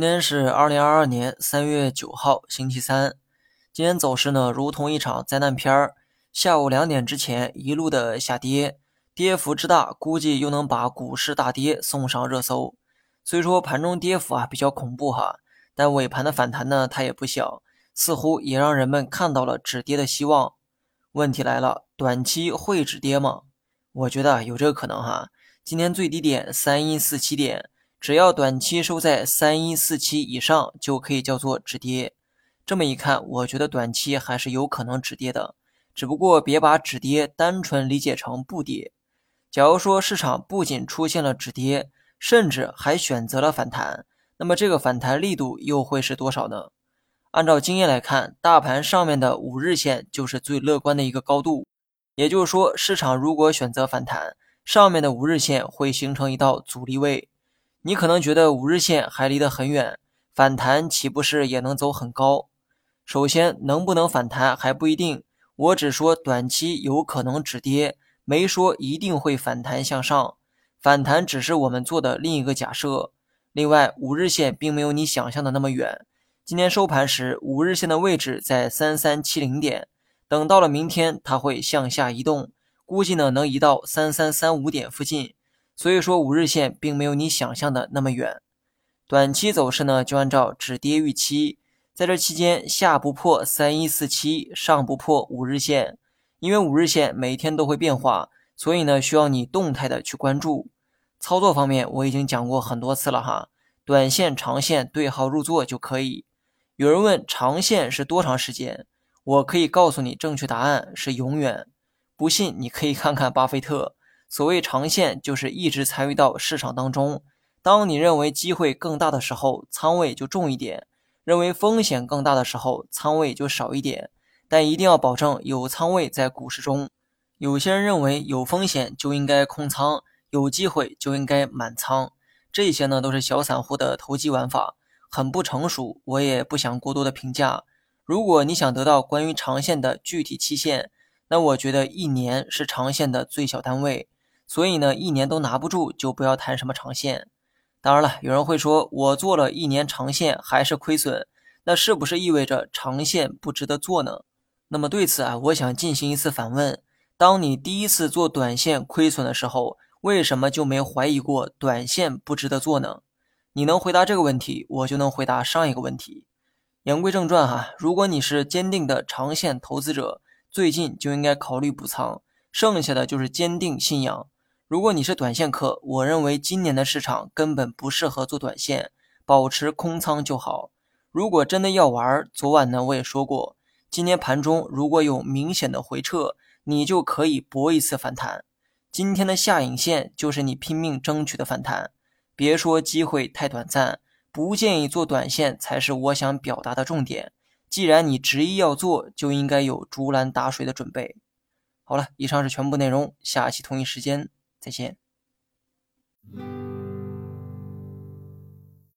今天是二零二二年三月九号，星期三。今天走势呢，如同一场灾难片儿。下午两点之前一路的下跌，跌幅之大，估计又能把股市大跌送上热搜。虽说盘中跌幅啊比较恐怖哈，但尾盘的反弹呢，它也不小，似乎也让人们看到了止跌的希望。问题来了，短期会止跌吗？我觉得有这个可能哈。今天最低点三一四七点。只要短期收在三一四七以上，就可以叫做止跌。这么一看，我觉得短期还是有可能止跌的，只不过别把止跌单纯理解成不跌。假如说市场不仅出现了止跌，甚至还选择了反弹，那么这个反弹力度又会是多少呢？按照经验来看，大盘上面的五日线就是最乐观的一个高度。也就是说，市场如果选择反弹，上面的五日线会形成一道阻力位。你可能觉得五日线还离得很远，反弹岂不是也能走很高？首先，能不能反弹还不一定。我只说短期有可能止跌，没说一定会反弹向上。反弹只是我们做的另一个假设。另外，五日线并没有你想象的那么远。今天收盘时，五日线的位置在三三七零点，等到了明天，它会向下移动，估计呢能移到三三三五点附近。所以说，五日线并没有你想象的那么远。短期走势呢，就按照止跌预期，在这期间下不破三一四七，上不破五日线。因为五日线每天都会变化，所以呢，需要你动态的去关注。操作方面，我已经讲过很多次了哈，短线、长线对号入座就可以。有人问长线是多长时间，我可以告诉你正确答案是永远。不信你可以看看巴菲特。所谓长线，就是一直参与到市场当中。当你认为机会更大的时候，仓位就重一点；认为风险更大的时候，仓位就少一点。但一定要保证有仓位在股市中。有些人认为有风险就应该空仓，有机会就应该满仓。这些呢，都是小散户的投机玩法，很不成熟。我也不想过多的评价。如果你想得到关于长线的具体期限，那我觉得一年是长线的最小单位。所以呢，一年都拿不住，就不要谈什么长线。当然了，有人会说，我做了一年长线还是亏损，那是不是意味着长线不值得做呢？那么对此啊，我想进行一次反问：当你第一次做短线亏损的时候，为什么就没怀疑过短线不值得做呢？你能回答这个问题，我就能回答上一个问题。言归正传哈，如果你是坚定的长线投资者，最近就应该考虑补仓，剩下的就是坚定信仰。如果你是短线客，我认为今年的市场根本不适合做短线，保持空仓就好。如果真的要玩，昨晚呢我也说过，今天盘中如果有明显的回撤，你就可以搏一次反弹。今天的下影线就是你拼命争取的反弹。别说机会太短暂，不建议做短线才是我想表达的重点。既然你执意要做，就应该有竹篮打水的准备。好了，以上是全部内容，下期同一时间。再见。